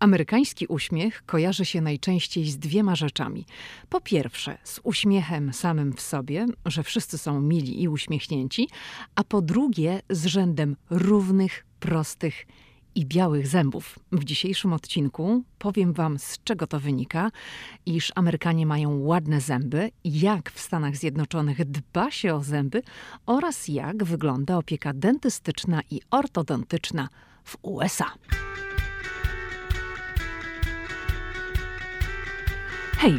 Amerykański uśmiech kojarzy się najczęściej z dwiema rzeczami. Po pierwsze, z uśmiechem samym w sobie, że wszyscy są mili i uśmiechnięci, a po drugie, z rzędem równych, prostych i białych zębów. W dzisiejszym odcinku powiem Wam, z czego to wynika, iż Amerykanie mają ładne zęby, jak w Stanach Zjednoczonych dba się o zęby oraz jak wygląda opieka dentystyczna i ortodontyczna w USA. Hey,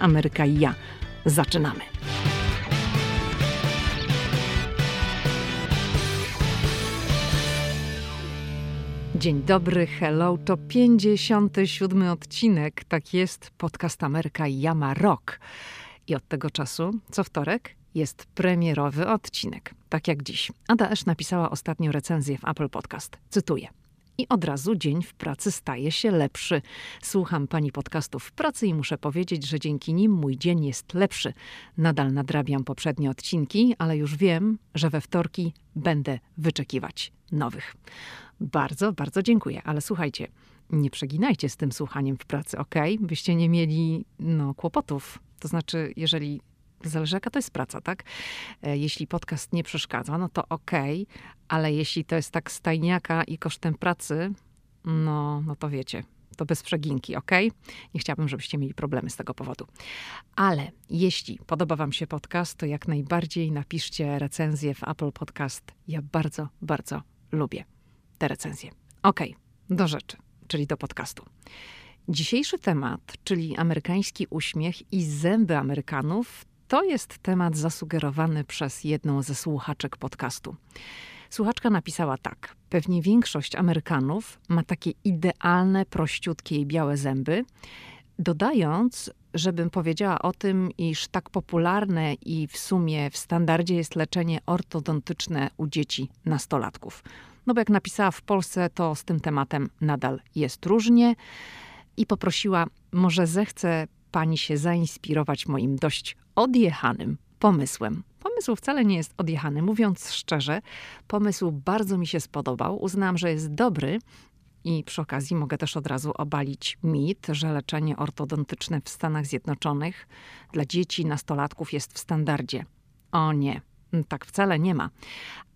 Ameryka i ja. Zaczynamy. Dzień dobry, hello, to 57 odcinek, tak jest, podcast Ameryka i ja ma rok. I od tego czasu, co wtorek, jest premierowy odcinek, tak jak dziś. Ada Esz napisała ostatnio recenzję w Apple Podcast. Cytuję. I od razu dzień w pracy staje się lepszy. Słucham pani podcastów w pracy i muszę powiedzieć, że dzięki nim mój dzień jest lepszy. Nadal nadrabiam poprzednie odcinki, ale już wiem, że we wtorki będę wyczekiwać nowych. Bardzo, bardzo dziękuję, ale słuchajcie, nie przeginajcie z tym słuchaniem w pracy, ok? Byście nie mieli no, kłopotów. To znaczy, jeżeli zależy jaka to jest praca, tak? E, jeśli podcast nie przeszkadza, no to okej, okay, ale jeśli to jest tak stajniaka i kosztem pracy, no, no to wiecie, to bez przeginki, ok? Nie chciałabym, żebyście mieli problemy z tego powodu. Ale jeśli podoba Wam się podcast, to jak najbardziej napiszcie recenzję w Apple Podcast. Ja bardzo, bardzo lubię te recenzje. Ok, do rzeczy, czyli do podcastu. Dzisiejszy temat, czyli amerykański uśmiech i zęby Amerykanów, to jest temat zasugerowany przez jedną ze słuchaczek podcastu. Słuchaczka napisała tak: Pewnie większość Amerykanów ma takie idealne, prościutkie i białe zęby, dodając, żebym powiedziała o tym, iż tak popularne i w sumie w standardzie jest leczenie ortodontyczne u dzieci nastolatków. No bo jak napisała w Polsce, to z tym tematem nadal jest różnie i poprosiła, może zechce pani się zainspirować moim dość odjechanym pomysłem. Pomysł wcale nie jest odjechany. Mówiąc szczerze, pomysł bardzo mi się spodobał. Uznałam, że jest dobry. I przy okazji mogę też od razu obalić mit, że leczenie ortodontyczne w Stanach Zjednoczonych dla dzieci, nastolatków jest w standardzie. O nie, tak wcale nie ma.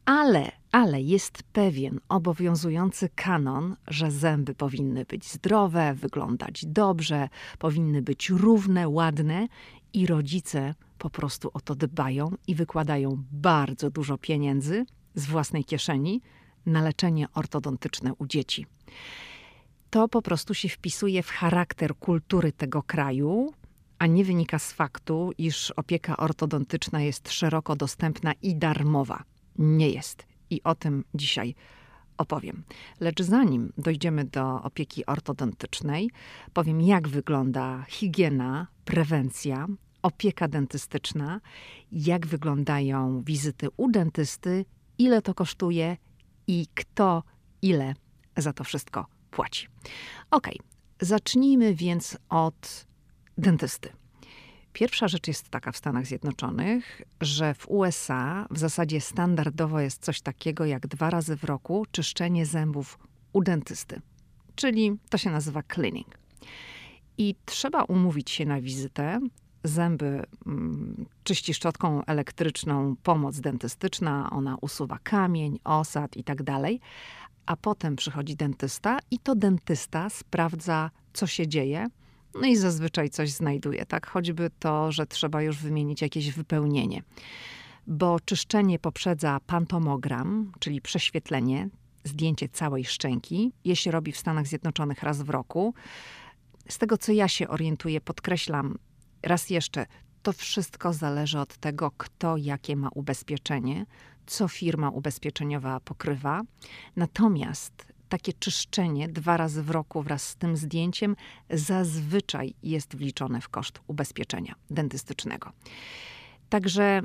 Ale, ale jest pewien obowiązujący kanon, że zęby powinny być zdrowe, wyglądać dobrze, powinny być równe, ładne i rodzice po prostu o to dbają i wykładają bardzo dużo pieniędzy z własnej kieszeni na leczenie ortodontyczne u dzieci. To po prostu się wpisuje w charakter kultury tego kraju, a nie wynika z faktu, iż opieka ortodontyczna jest szeroko dostępna i darmowa. Nie jest. I o tym dzisiaj opowiem. Lecz zanim dojdziemy do opieki ortodontycznej, powiem, jak wygląda higiena, prewencja, opieka dentystyczna, jak wyglądają wizyty u dentysty, ile to kosztuje i kto ile za to wszystko płaci. Ok, zacznijmy więc od dentysty. Pierwsza rzecz jest taka w Stanach Zjednoczonych, że w USA w zasadzie standardowo jest coś takiego jak dwa razy w roku czyszczenie zębów u dentysty. Czyli to się nazywa cleaning. I trzeba umówić się na wizytę. Zęby mm, czyści szczotką elektryczną, pomoc dentystyczna, ona usuwa kamień, osad i tak dalej. A potem przychodzi dentysta i to dentysta sprawdza, co się dzieje no i zazwyczaj coś znajduje, tak? Choćby to, że trzeba już wymienić jakieś wypełnienie. Bo czyszczenie poprzedza pantomogram, czyli prześwietlenie, zdjęcie całej szczęki. Je się robi w Stanach Zjednoczonych raz w roku. Z tego, co ja się orientuję, podkreślam raz jeszcze, to wszystko zależy od tego, kto jakie ma ubezpieczenie, co firma ubezpieczeniowa pokrywa. Natomiast takie czyszczenie dwa razy w roku wraz z tym zdjęciem zazwyczaj jest wliczone w koszt ubezpieczenia dentystycznego. Także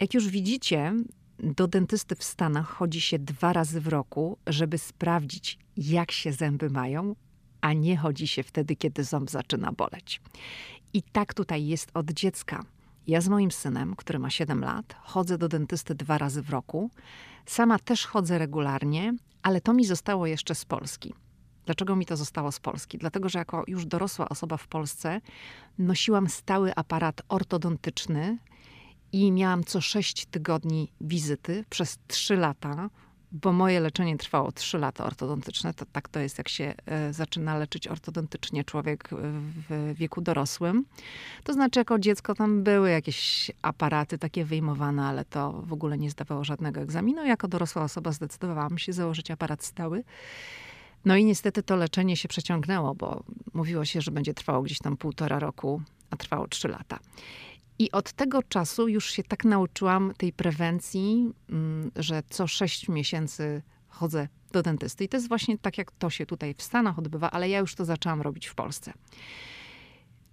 jak już widzicie, do dentysty w Stanach chodzi się dwa razy w roku, żeby sprawdzić, jak się zęby mają, a nie chodzi się wtedy, kiedy ząb zaczyna boleć. I tak tutaj jest od dziecka. Ja z moim synem, który ma 7 lat, chodzę do dentysty dwa razy w roku. Sama też chodzę regularnie, ale to mi zostało jeszcze z Polski. Dlaczego mi to zostało z Polski? Dlatego, że jako już dorosła osoba w Polsce nosiłam stały aparat ortodontyczny i miałam co 6 tygodni wizyty przez 3 lata bo moje leczenie trwało 3 lata ortodontyczne. To tak to jest, jak się e, zaczyna leczyć ortodontycznie człowiek w wieku dorosłym. To znaczy, jako dziecko tam były jakieś aparaty takie wyjmowane, ale to w ogóle nie zdawało żadnego egzaminu. Jako dorosła osoba zdecydowałam się założyć aparat stały. No i niestety to leczenie się przeciągnęło, bo mówiło się, że będzie trwało gdzieś tam półtora roku, a trwało 3 lata. I od tego czasu już się tak nauczyłam tej prewencji, mm, że co sześć miesięcy chodzę do dentysty. I to jest właśnie tak, jak to się tutaj w Stanach odbywa, ale ja już to zaczęłam robić w Polsce.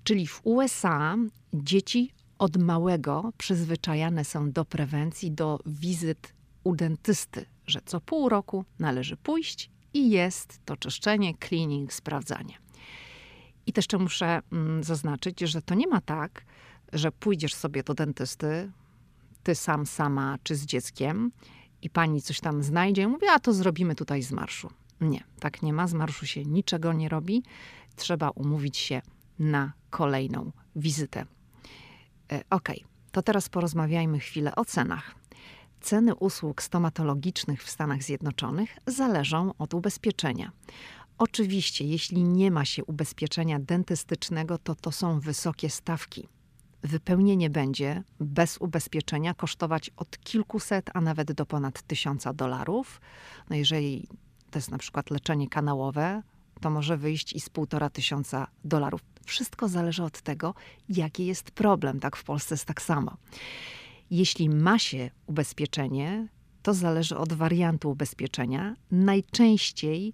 Czyli w USA dzieci od małego przyzwyczajane są do prewencji, do wizyt u dentysty, że co pół roku należy pójść i jest to czyszczenie, cleaning, sprawdzanie. I też jeszcze muszę mm, zaznaczyć, że to nie ma tak, że pójdziesz sobie do dentysty, ty sam, sama czy z dzieckiem i pani coś tam znajdzie i mówi, a to zrobimy tutaj z marszu. Nie, tak nie ma. Z marszu się niczego nie robi. Trzeba umówić się na kolejną wizytę. E, ok, to teraz porozmawiajmy chwilę o cenach. Ceny usług stomatologicznych w Stanach Zjednoczonych zależą od ubezpieczenia. Oczywiście, jeśli nie ma się ubezpieczenia dentystycznego, to to są wysokie stawki wypełnienie będzie bez ubezpieczenia kosztować od kilkuset, a nawet do ponad tysiąca dolarów. No jeżeli to jest na przykład leczenie kanałowe, to może wyjść i z półtora tysiąca dolarów. Wszystko zależy od tego, jaki jest problem. Tak w Polsce jest tak samo. Jeśli ma się ubezpieczenie, to zależy od wariantu ubezpieczenia. Najczęściej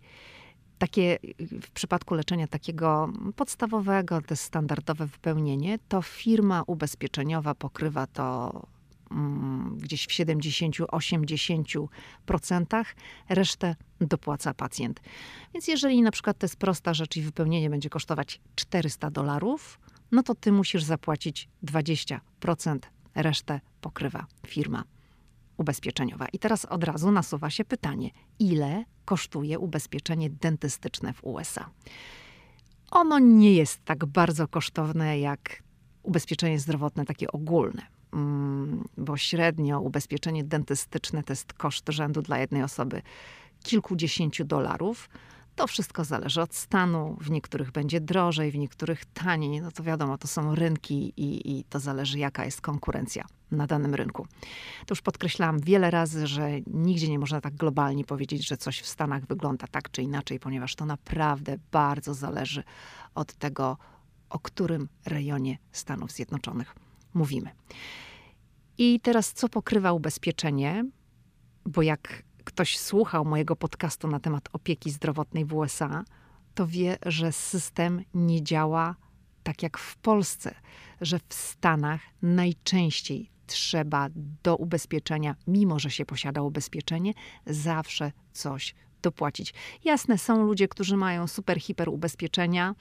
takie, w przypadku leczenia takiego podstawowego, to jest standardowe wypełnienie, to firma ubezpieczeniowa pokrywa to mm, gdzieś w 70-80%, resztę dopłaca pacjent. Więc jeżeli na przykład to jest prosta rzecz i wypełnienie będzie kosztować 400 dolarów, no to ty musisz zapłacić 20%, resztę pokrywa firma ubezpieczeniowa. I teraz od razu nasuwa się pytanie, ile kosztuje ubezpieczenie dentystyczne w USA? Ono nie jest tak bardzo kosztowne jak ubezpieczenie zdrowotne takie ogólne, mm, bo średnio ubezpieczenie dentystyczne to jest koszt rzędu dla jednej osoby kilkudziesięciu dolarów, to wszystko zależy od stanu. W niektórych będzie drożej, w niektórych taniej. No to wiadomo, to są rynki i, i to zależy, jaka jest konkurencja na danym rynku. To już podkreślałam wiele razy, że nigdzie nie można tak globalnie powiedzieć, że coś w Stanach wygląda tak czy inaczej, ponieważ to naprawdę bardzo zależy od tego, o którym rejonie Stanów Zjednoczonych mówimy. I teraz, co pokrywa ubezpieczenie? Bo jak ktoś słuchał mojego podcastu na temat opieki zdrowotnej w USA, to wie, że system nie działa tak jak w Polsce, że w Stanach najczęściej trzeba do ubezpieczenia, mimo że się posiada ubezpieczenie, zawsze coś dopłacić. Jasne, są ludzie, którzy mają super, hiper ubezpieczenia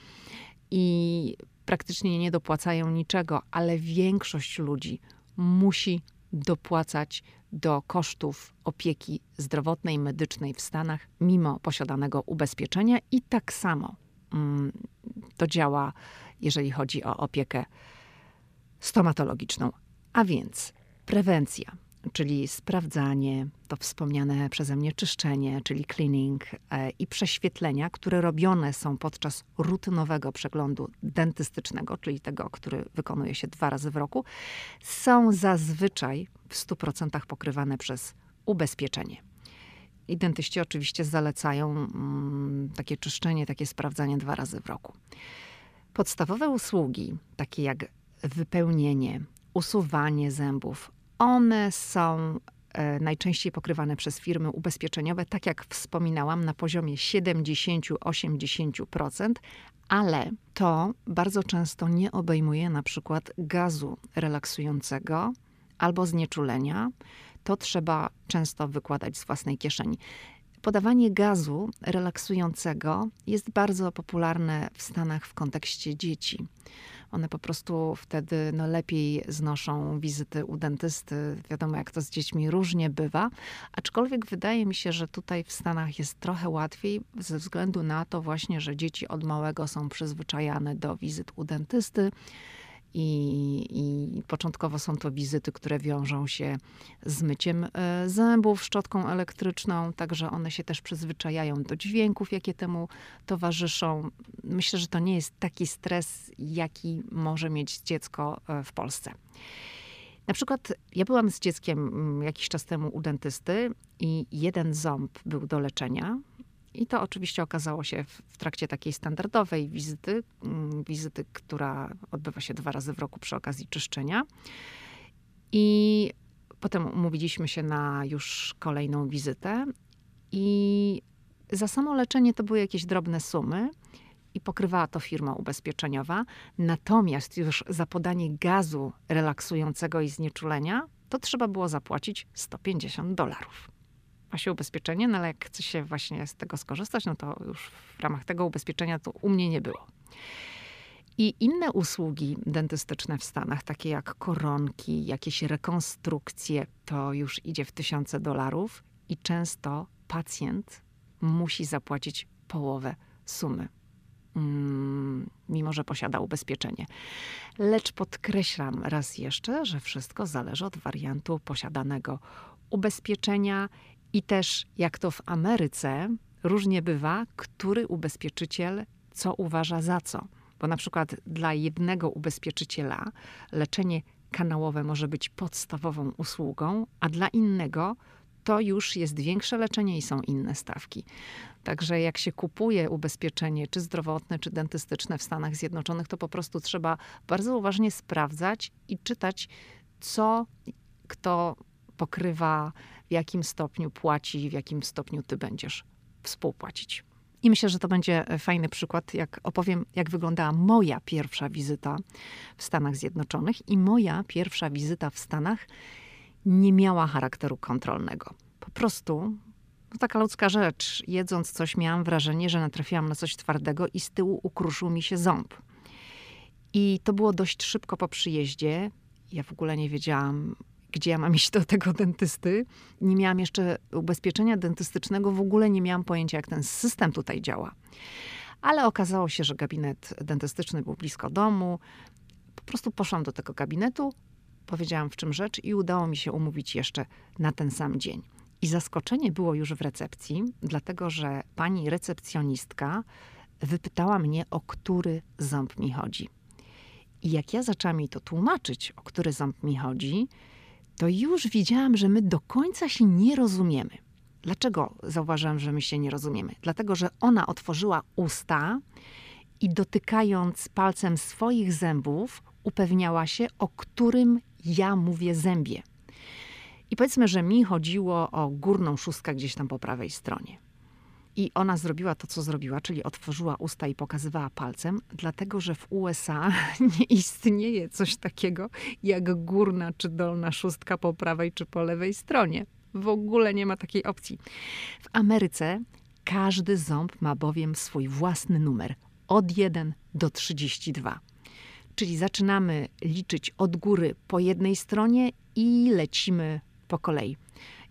i praktycznie nie dopłacają niczego, ale większość ludzi musi dopłacać do kosztów opieki zdrowotnej, medycznej w Stanach, mimo posiadanego ubezpieczenia, i tak samo mm, to działa, jeżeli chodzi o opiekę stomatologiczną. A więc prewencja, czyli sprawdzanie, to wspomniane przeze mnie czyszczenie, czyli cleaning e, i prześwietlenia, które robione są podczas rutynowego przeglądu dentystycznego, czyli tego, który wykonuje się dwa razy w roku, są zazwyczaj w 100% pokrywane przez ubezpieczenie. I dentyści oczywiście zalecają mm, takie czyszczenie, takie sprawdzanie dwa razy w roku. Podstawowe usługi, takie jak wypełnienie, usuwanie zębów, one są e, najczęściej pokrywane przez firmy ubezpieczeniowe, tak jak wspominałam, na poziomie 70-80%, ale to bardzo często nie obejmuje na przykład gazu relaksującego albo znieczulenia. To trzeba często wykładać z własnej kieszeni. Podawanie gazu relaksującego jest bardzo popularne w Stanach w kontekście dzieci. One po prostu wtedy no, lepiej znoszą wizyty u dentysty. Wiadomo, jak to z dziećmi różnie bywa, aczkolwiek wydaje mi się, że tutaj w Stanach jest trochę łatwiej ze względu na to właśnie, że dzieci od małego są przyzwyczajane do wizyt u dentysty i, I, początkowo są to wizyty, które wiążą się z myciem e, zębów szczotką elektryczną, także one się też przyzwyczajają do dźwięków, jakie temu towarzyszą. Myślę, że to nie jest taki stres, jaki może mieć dziecko e, w Polsce. Na przykład ja byłam z dzieckiem mm, jakiś czas temu u dentysty i jeden ząb był do leczenia, i to oczywiście okazało się w, trakcie takiej standardowej wizyty, mm, wizyty, która odbywa się dwa razy w roku przy okazji czyszczenia. I potem umówiliśmy się na już kolejną wizytę. I za samo leczenie to były jakieś drobne sumy i pokrywała to firma ubezpieczeniowa. Natomiast już za podanie gazu relaksującego i znieczulenia, to trzeba było zapłacić 150 dolarów ma się ubezpieczenie, no ale jak chce się właśnie z tego skorzystać, no to już w ramach tego ubezpieczenia to u mnie nie było. I inne usługi dentystyczne w Stanach, takie jak koronki, jakieś rekonstrukcje, to już idzie w tysiące dolarów i często pacjent musi zapłacić połowę sumy, mm, mimo że posiada ubezpieczenie. Lecz podkreślam raz jeszcze, że wszystko zależy od wariantu posiadanego ubezpieczenia i też, jak to w Ameryce, różnie bywa, który ubezpieczyciel co uważa za co. Bo na przykład dla jednego ubezpieczyciela leczenie kanałowe może być podstawową usługą, a dla innego to już jest większe leczenie i są inne stawki. Także jak się kupuje ubezpieczenie, czy zdrowotne, czy dentystyczne w Stanach Zjednoczonych, to po prostu trzeba bardzo uważnie sprawdzać i czytać, co kto pokrywa, w jakim stopniu płaci, w jakim stopniu ty będziesz współpłacić. I myślę, że to będzie fajny przykład, jak opowiem, jak wyglądała moja pierwsza wizyta w Stanach Zjednoczonych. I moja pierwsza wizyta w Stanach nie miała charakteru kontrolnego. Po prostu no taka ludzka rzecz. Jedząc coś, miałam wrażenie, że natrafiłam na coś twardego i z tyłu ukruszył mi się ząb. I to było dość szybko po przyjeździe. Ja w ogóle nie wiedziałam, gdzie ja mam iść do tego dentysty. Nie miałam jeszcze ubezpieczenia dentystycznego, w ogóle nie miałam pojęcia, jak ten system tutaj działa. Ale okazało się, że gabinet dentystyczny był blisko domu. Po prostu poszłam do tego gabinetu, powiedziałam w czym rzecz i udało mi się umówić jeszcze na ten sam dzień. I zaskoczenie było już w recepcji, dlatego że pani recepcjonistka wypytała mnie, o który ząb mi chodzi. I jak ja zaczęłam jej to tłumaczyć, o który ząb mi chodzi, to już widziałam, że my do końca się nie rozumiemy. Dlaczego zauważyłam, że my się nie rozumiemy? Dlatego, że ona otworzyła usta i dotykając palcem swoich zębów, upewniała się, o którym ja mówię zębie. I powiedzmy, że mi chodziło o górną szóstkę gdzieś tam po prawej stronie. I ona zrobiła to, co zrobiła, czyli otworzyła usta i pokazywała palcem, dlatego że w USA nie istnieje coś takiego jak górna czy dolna szóstka po prawej czy po lewej stronie. W ogóle nie ma takiej opcji. W Ameryce każdy ząb ma bowiem swój własny numer od 1 do 32. Czyli zaczynamy liczyć od góry po jednej stronie i lecimy po kolei.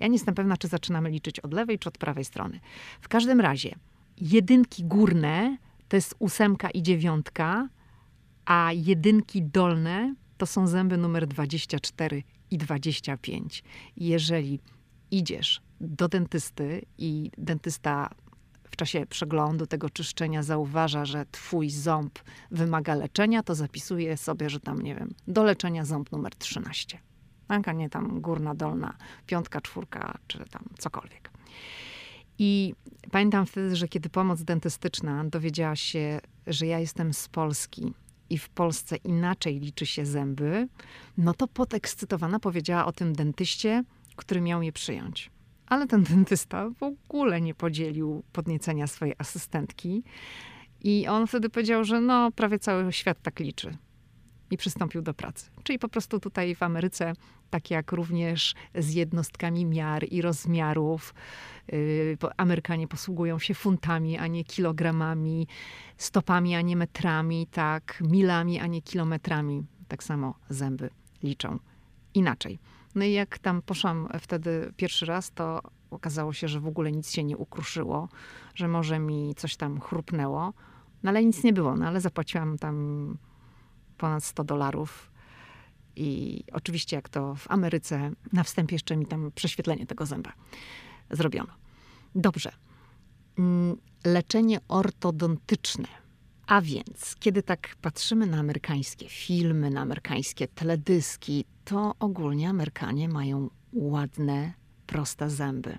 Ja nie jestem pewna, czy zaczynamy liczyć od lewej, czy od prawej strony. W każdym razie, jedynki górne to jest ósemka i dziewiątka, a jedynki dolne to są zęby numer 24 i 25. Jeżeli idziesz do dentysty i dentysta w czasie przeglądu tego czyszczenia zauważa, że twój ząb wymaga leczenia, to zapisuje sobie, że tam, nie wiem, do leczenia ząb numer 13 a nie tam górna, dolna, piątka, czwórka, czy tam cokolwiek. I pamiętam wtedy, że kiedy pomoc dentystyczna dowiedziała się, że ja jestem z Polski i w Polsce inaczej liczy się zęby, no to podekscytowana powiedziała o tym dentyście, który miał je przyjąć. Ale ten dentysta w ogóle nie podzielił podniecenia swojej asystentki. I on wtedy powiedział, że no, prawie cały świat tak liczy. I przystąpił do pracy. Czyli po prostu tutaj w Ameryce, tak jak również z jednostkami miar i rozmiarów, yy, Amerykanie posługują się funtami, a nie kilogramami, stopami, a nie metrami, tak, milami, a nie kilometrami. Tak samo zęby liczą inaczej. No i jak tam poszłam wtedy pierwszy raz, to okazało się, że w ogóle nic się nie ukruszyło, że może mi coś tam chrupnęło, no ale nic nie było, no ale zapłaciłam tam ponad 100 dolarów. I oczywiście, jak to w Ameryce, na wstępie jeszcze mi tam prześwietlenie tego zęba zrobiono. Dobrze. Mm, leczenie ortodontyczne. A więc, kiedy tak patrzymy na amerykańskie filmy, na amerykańskie teledyski, to ogólnie Amerykanie mają ładne, proste zęby.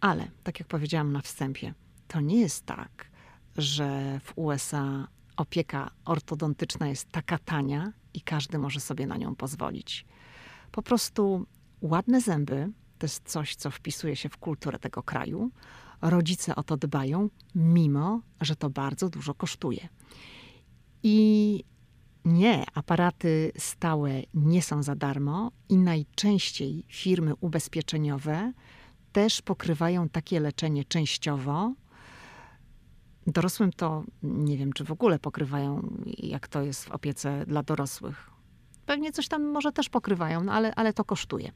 Ale, tak jak powiedziałam na wstępie, to nie jest tak, że w USA opieka ortodontyczna jest taka tania i każdy może sobie na nią pozwolić. Po prostu ładne zęby to jest coś, co wpisuje się w kulturę tego kraju. Rodzice o to dbają, mimo że to bardzo dużo kosztuje. I nie, aparaty stałe nie są za darmo i najczęściej firmy ubezpieczeniowe też pokrywają takie leczenie częściowo. Dorosłym to nie wiem, czy w ogóle pokrywają, jak to jest w opiece dla dorosłych. Pewnie coś tam może też pokrywają, no ale, ale to kosztuje.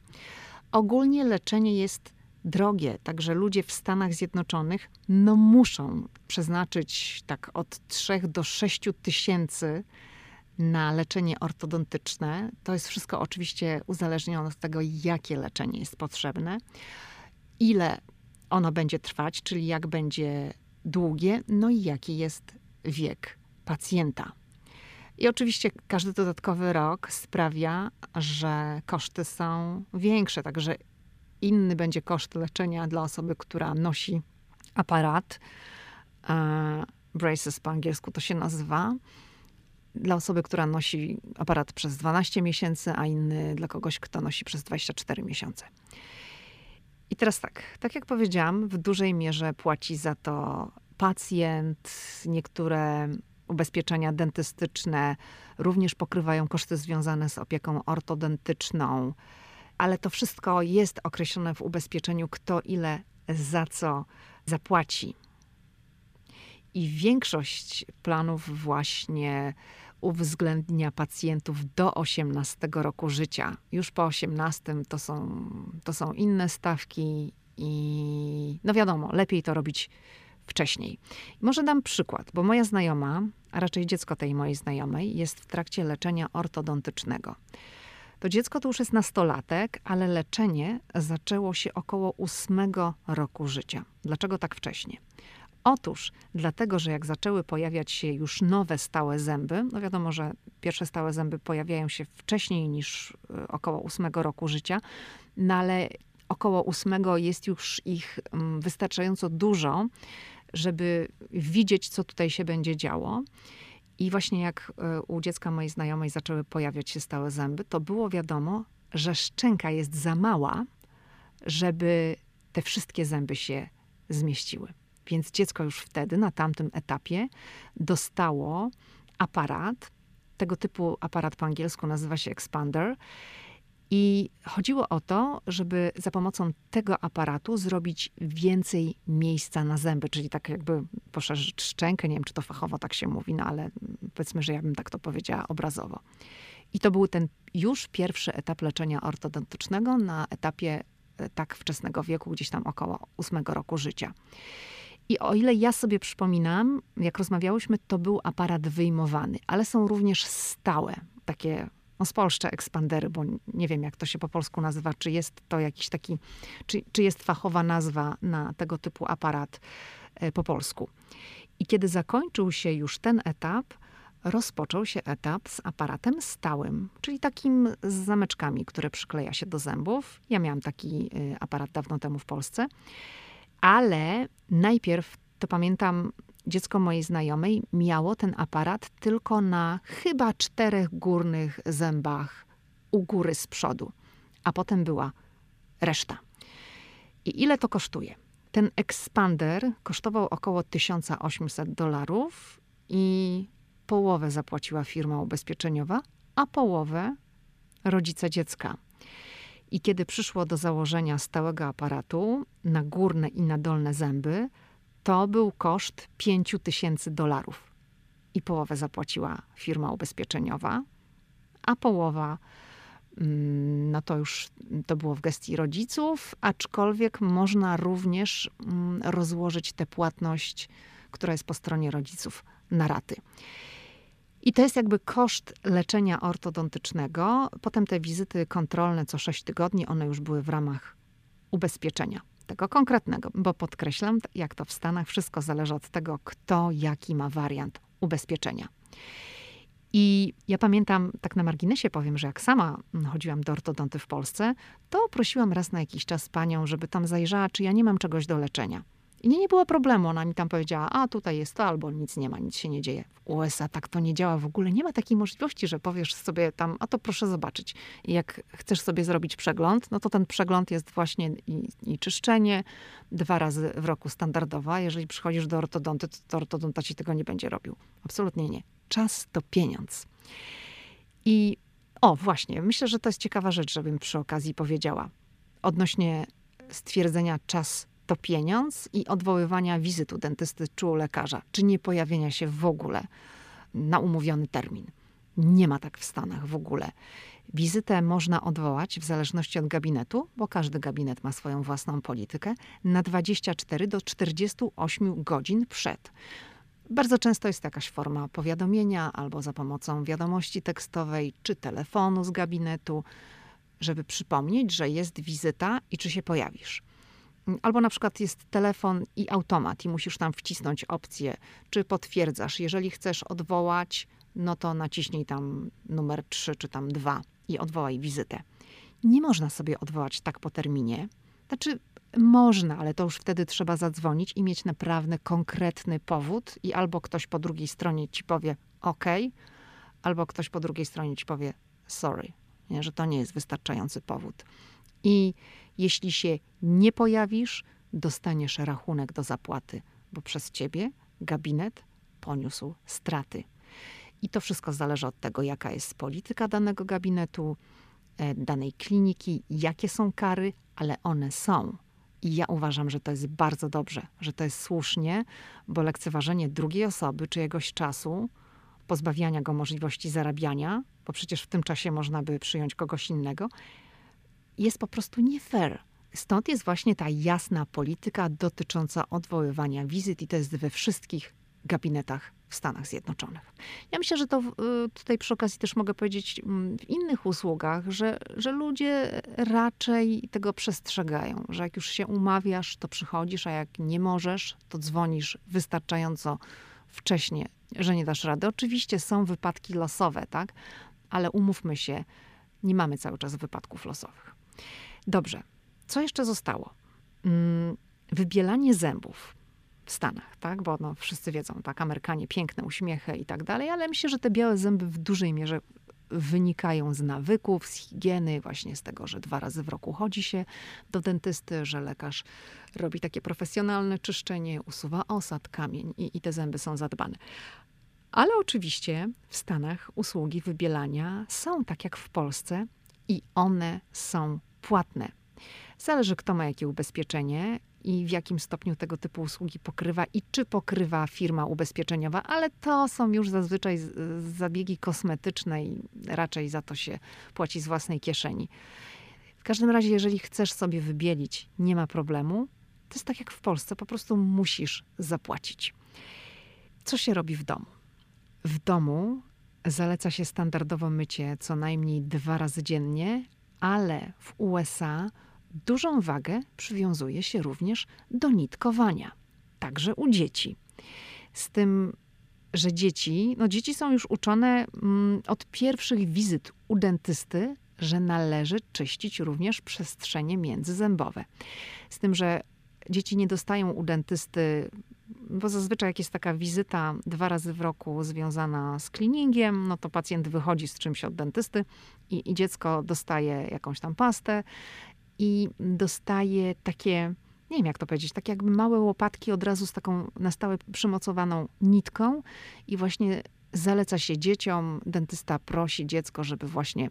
Ogólnie leczenie jest drogie, także ludzie w Stanach Zjednoczonych no muszą przeznaczyć tak od 3 do 6 tysięcy na leczenie ortodontyczne. To jest wszystko oczywiście uzależnione od tego, jakie leczenie jest potrzebne, ile ono będzie trwać, czyli jak będzie długie, no i jaki jest wiek pacjenta. I oczywiście każdy dodatkowy rok sprawia, że koszty są większe, także inny będzie koszt leczenia dla osoby, która nosi aparat. E, braces po angielsku to się nazywa. Dla osoby, która nosi aparat przez 12 miesięcy, a inny dla kogoś, kto nosi przez 24 miesiące. I teraz tak, tak jak powiedziałam, w dużej mierze płaci za to pacjent. Niektóre ubezpieczenia dentystyczne również pokrywają koszty związane z opieką ortodentyczną ale to wszystko jest określone w ubezpieczeniu, kto ile za co zapłaci. I większość planów właśnie uwzględnia pacjentów do 18 roku życia. Już po 18 to są, to są inne stawki i no wiadomo, lepiej to robić wcześniej. Może dam przykład, bo moja znajoma, a raczej dziecko tej mojej znajomej, jest w trakcie leczenia ortodontycznego. To dziecko to już jest nastolatek, ale leczenie zaczęło się około ósmego roku życia. Dlaczego tak wcześnie? Otóż dlatego, że jak zaczęły pojawiać się już nowe stałe zęby, no wiadomo, że pierwsze stałe zęby pojawiają się wcześniej niż e, około ósmego roku życia, no ale około ósmego jest już ich mm, wystarczająco dużo, żeby widzieć, co tutaj się będzie działo. I właśnie jak e, u dziecka mojej znajomej zaczęły pojawiać się stałe zęby, to było wiadomo, że szczęka jest za mała, żeby te wszystkie zęby się zmieściły. Więc dziecko już wtedy, na tamtym etapie, dostało aparat. Tego typu aparat po angielsku nazywa się expander. I chodziło o to, żeby za pomocą tego aparatu zrobić więcej miejsca na zęby, czyli tak jakby poszerzyć szczękę. Nie wiem, czy to fachowo tak się mówi, no ale powiedzmy, że ja bym tak to powiedziała obrazowo. I to był ten już pierwszy etap leczenia ortodontycznego na etapie e, tak wczesnego wieku, gdzieś tam około ósmego roku życia. I o ile ja sobie przypominam, jak rozmawiałyśmy, to był aparat wyjmowany, ale są również stałe, takie no spolszcze ekspandery, bo nie wiem jak to się po polsku nazywa, czy jest to jakiś taki, czy, czy jest fachowa nazwa na tego typu aparat e, po polsku. I kiedy zakończył się już ten etap, rozpoczął się etap z aparatem stałym, czyli takim z zameczkami, które przykleja się do zębów. Ja miałam taki e, aparat dawno temu w Polsce, ale najpierw to pamiętam, dziecko mojej znajomej miało ten aparat tylko na chyba czterech górnych zębach u góry z przodu. A potem była reszta. I ile to kosztuje? Ten ekspander kosztował około 1800 dolarów i połowę zapłaciła firma ubezpieczeniowa, a połowę rodzice dziecka. I kiedy przyszło do założenia stałego aparatu na górne i na dolne zęby, to był koszt 5000 dolarów. I połowę zapłaciła firma ubezpieczeniowa, a połowa mm, no to już to było w gestii rodziców, aczkolwiek można również mm, rozłożyć tę płatność, która jest po stronie rodziców, na raty. I to jest jakby koszt leczenia ortodontycznego. Potem te wizyty kontrolne co 6 tygodni, one już były w ramach ubezpieczenia tego konkretnego, bo podkreślam, jak to w Stanach, wszystko zależy od tego, kto jaki ma wariant ubezpieczenia. I ja pamiętam, tak na marginesie powiem, że jak sama chodziłam do ortodonty w Polsce, to prosiłam raz na jakiś czas panią, żeby tam zajrzała, czy ja nie mam czegoś do leczenia. I nie, nie było problemu. Ona mi tam powiedziała, a tutaj jest to, albo nic nie ma, nic się nie dzieje. W USA tak to nie działa w ogóle. Nie ma takiej możliwości, że powiesz sobie tam, a to proszę zobaczyć. I jak chcesz sobie zrobić przegląd, no to ten przegląd jest właśnie i, i czyszczenie dwa razy w roku standardowa. Jeżeli przychodzisz do ortodonty, to, to ortodonta ci tego nie będzie robił. Absolutnie nie. Czas to pieniądz. I o, właśnie, myślę, że to jest ciekawa rzecz, żebym przy okazji powiedziała. Odnośnie stwierdzenia czas to pieniądz i odwoływania wizyt u dentysty czy u lekarza, czy nie pojawienia się w ogóle na umówiony termin. Nie ma tak w Stanach w ogóle. Wizytę można odwołać w zależności od gabinetu, bo każdy gabinet ma swoją własną politykę, na 24 do 48 godzin przed. Bardzo często jest jakaś forma powiadomienia albo za pomocą wiadomości tekstowej czy telefonu z gabinetu, żeby przypomnieć, że jest wizyta i czy się pojawisz. Albo na przykład jest telefon i automat i musisz tam wcisnąć opcję, czy potwierdzasz. Jeżeli chcesz odwołać, no to naciśnij tam numer 3 czy tam 2 i odwołaj wizytę. Nie można sobie odwołać tak po terminie. Znaczy, można, ale to już wtedy trzeba zadzwonić i mieć naprawdę konkretny powód, i albo ktoś po drugiej stronie ci powie OK, albo ktoś po drugiej stronie ci powie sorry, nie, że to nie jest wystarczający powód. I jeśli się nie pojawisz, dostaniesz rachunek do zapłaty, bo przez ciebie gabinet poniósł straty. I to wszystko zależy od tego, jaka jest polityka danego gabinetu, e, danej kliniki, jakie są kary, ale one są. I ja uważam, że to jest bardzo dobrze, że to jest słusznie, bo lekceważenie drugiej osoby, czyjegoś czasu, pozbawiania go możliwości zarabiania, bo przecież w tym czasie można by przyjąć kogoś innego, jest po prostu nie fair. Stąd jest właśnie ta jasna polityka dotycząca odwoływania wizyt i to jest we wszystkich gabinetach w Stanach Zjednoczonych. Ja myślę, że to y, tutaj przy okazji też mogę powiedzieć mm, w innych usługach, że, że ludzie raczej tego przestrzegają, że jak już się umawiasz, to przychodzisz, a jak nie możesz, to dzwonisz wystarczająco wcześnie, że nie dasz rady. Oczywiście są wypadki losowe, tak? Ale umówmy się, nie mamy cały czas wypadków losowych. Dobrze. Co jeszcze zostało? Mm, wybielanie zębów w Stanach, tak? Bo no, wszyscy wiedzą, tak, Amerykanie, piękne uśmiechy i tak dalej, ale myślę, że te białe zęby w dużej mierze wynikają z nawyków, z higieny, właśnie z tego, że dwa razy w roku chodzi się do dentysty, że lekarz robi takie profesjonalne czyszczenie, usuwa osad, kamień i, i te zęby są zadbane. Ale oczywiście w Stanach usługi wybielania są tak jak w Polsce i one są płatne. Zależy, kto ma jakie ubezpieczenie i w jakim stopniu tego typu usługi pokrywa i czy pokrywa firma ubezpieczeniowa, ale to są już zazwyczaj zabiegi kosmetyczne i raczej za to się płaci z własnej kieszeni. W każdym razie, jeżeli chcesz sobie wybielić, nie ma problemu. To jest tak jak w Polsce, po prostu musisz zapłacić. Co się robi w domu? W domu zaleca się standardowo mycie co najmniej dwa razy dziennie, ale w USA dużą wagę przywiązuje się również do nitkowania, także u dzieci. Z tym, że dzieci, no dzieci są już uczone mm, od pierwszych wizyt u dentysty, że należy czyścić również przestrzenie międzyzębowe. Z tym, że dzieci nie dostają u dentysty bo zazwyczaj jak jest taka wizyta dwa razy w roku związana z cleaningiem, no to pacjent wychodzi z czymś od dentysty i, i dziecko dostaje jakąś tam pastę i dostaje takie, nie wiem jak to powiedzieć, takie jakby małe łopatki od razu z taką na stałe przymocowaną nitką i właśnie zaleca się dzieciom, dentysta prosi dziecko, żeby właśnie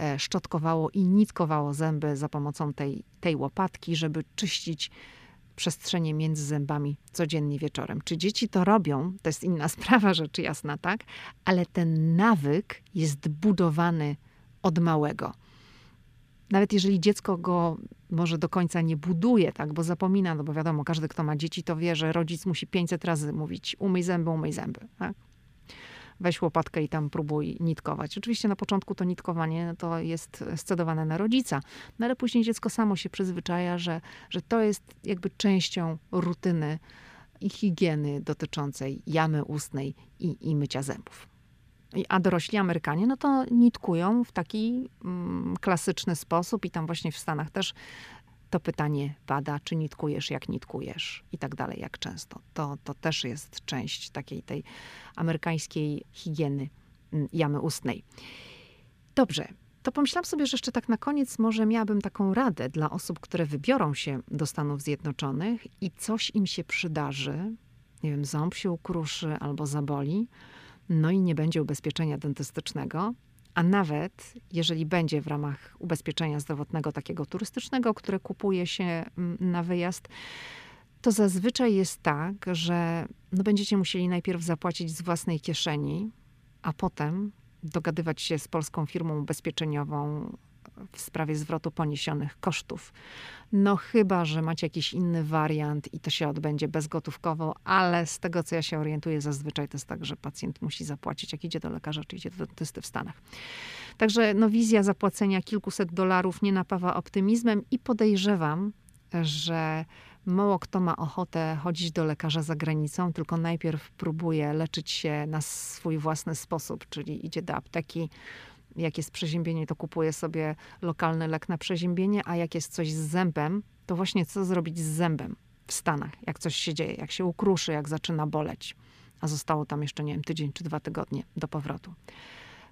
e, szczotkowało i nitkowało zęby za pomocą tej, tej łopatki, żeby czyścić przestrzenie między zębami codziennie wieczorem. Czy dzieci to robią, to jest inna sprawa, rzecz jasna, tak? Ale ten nawyk jest budowany od małego. Nawet jeżeli dziecko go może do końca nie buduje, tak, bo zapomina, no bo wiadomo, każdy, kto ma dzieci, to wie, że rodzic musi 500 razy mówić umyj zęby, umyj zęby. Tak? Weź łopatkę i tam próbuj nitkować. Oczywiście na początku to nitkowanie to jest scedowane na rodzica, no ale później dziecko samo się przyzwyczaja, że, że to jest jakby częścią rutyny i higieny dotyczącej jamy ustnej i, i mycia zębów. A dorośli Amerykanie, no to nitkują w taki mm, klasyczny sposób i tam właśnie w Stanach też to pytanie pada, czy nitkujesz, jak nitkujesz i tak dalej, jak często. To, to też jest część takiej tej amerykańskiej higieny mm, jamy ustnej. Dobrze, to pomyślałam sobie, że jeszcze tak na koniec może miałabym taką radę dla osób, które wybiorą się do Stanów Zjednoczonych i coś im się przydarzy, nie wiem, ząb się ukruszy albo zaboli, no i nie będzie ubezpieczenia dentystycznego, a nawet jeżeli będzie w ramach ubezpieczenia zdrowotnego takiego turystycznego, które kupuje się mm, na wyjazd, to zazwyczaj jest tak, że no będziecie musieli najpierw zapłacić z własnej kieszeni, a potem dogadywać się z polską firmą ubezpieczeniową w sprawie zwrotu poniesionych kosztów. No chyba, że macie jakiś inny wariant i to się odbędzie bezgotówkowo, ale z tego, co ja się orientuję, zazwyczaj to jest tak, że pacjent musi zapłacić, jak idzie do lekarza, czy idzie do dentysty w Stanach. Także no, wizja zapłacenia kilkuset dolarów nie napawa optymizmem i podejrzewam, że mało kto ma ochotę chodzić do lekarza za granicą, tylko najpierw próbuje leczyć się na swój własny sposób, czyli idzie do apteki, jak jest przeziębienie, to kupuje sobie lokalny lek na przeziębienie, a jak jest coś z zębem, to właśnie co zrobić z zębem w Stanach, jak coś się dzieje, jak się ukruszy, jak zaczyna boleć, a zostało tam jeszcze, nie wiem, tydzień czy dwa tygodnie do powrotu.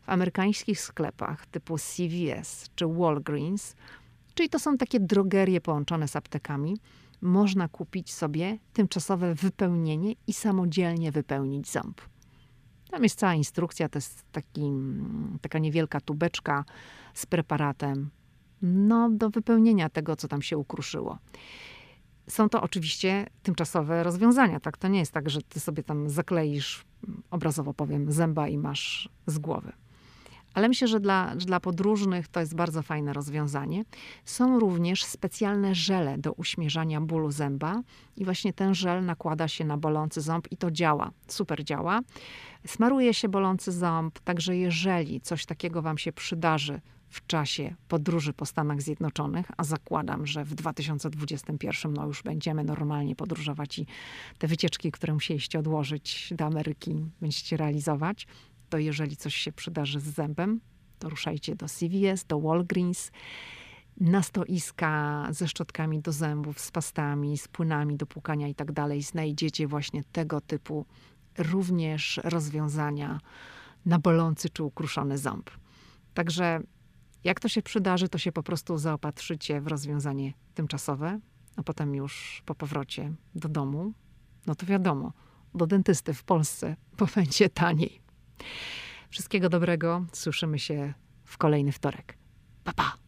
W amerykańskich sklepach typu CVS czy Walgreens, czyli to są takie drogerie połączone z aptekami, można kupić sobie tymczasowe wypełnienie i samodzielnie wypełnić ząb. Tam jest cała instrukcja, to jest taki, taka niewielka tubeczka z preparatem no, do wypełnienia tego, co tam się ukruszyło. Są to oczywiście tymczasowe rozwiązania, tak? To nie jest tak, że ty sobie tam zakleisz, obrazowo powiem, zęba i masz z głowy. Ale myślę, że dla, dla podróżnych to jest bardzo fajne rozwiązanie. Są również specjalne żele do uśmierzania bólu zęba i właśnie ten żel nakłada się na bolący ząb i to działa, super działa. Smaruje się bolący ząb, także jeżeli coś takiego wam się przydarzy w czasie podróży po Stanach Zjednoczonych, a zakładam, że w 2021 no już będziemy normalnie podróżować i te wycieczki, które musieliście odłożyć do Ameryki, będziecie realizować, to jeżeli coś się przydarzy z zębem, to ruszajcie do CVS, do Walgreens, na stoiska ze szczotkami do zębów, z pastami, z płynami do płukania i tak dalej. Znajdziecie właśnie tego typu również rozwiązania na bolący czy ukruszony ząb. Także jak to się przydarzy, to się po prostu zaopatrzycie w rozwiązanie tymczasowe, a potem już po powrocie do domu, no to wiadomo, do dentysty w Polsce, bo będzie taniej. Wszystkiego dobrego. Słyszymy się w kolejny wtorek. Pa, pa!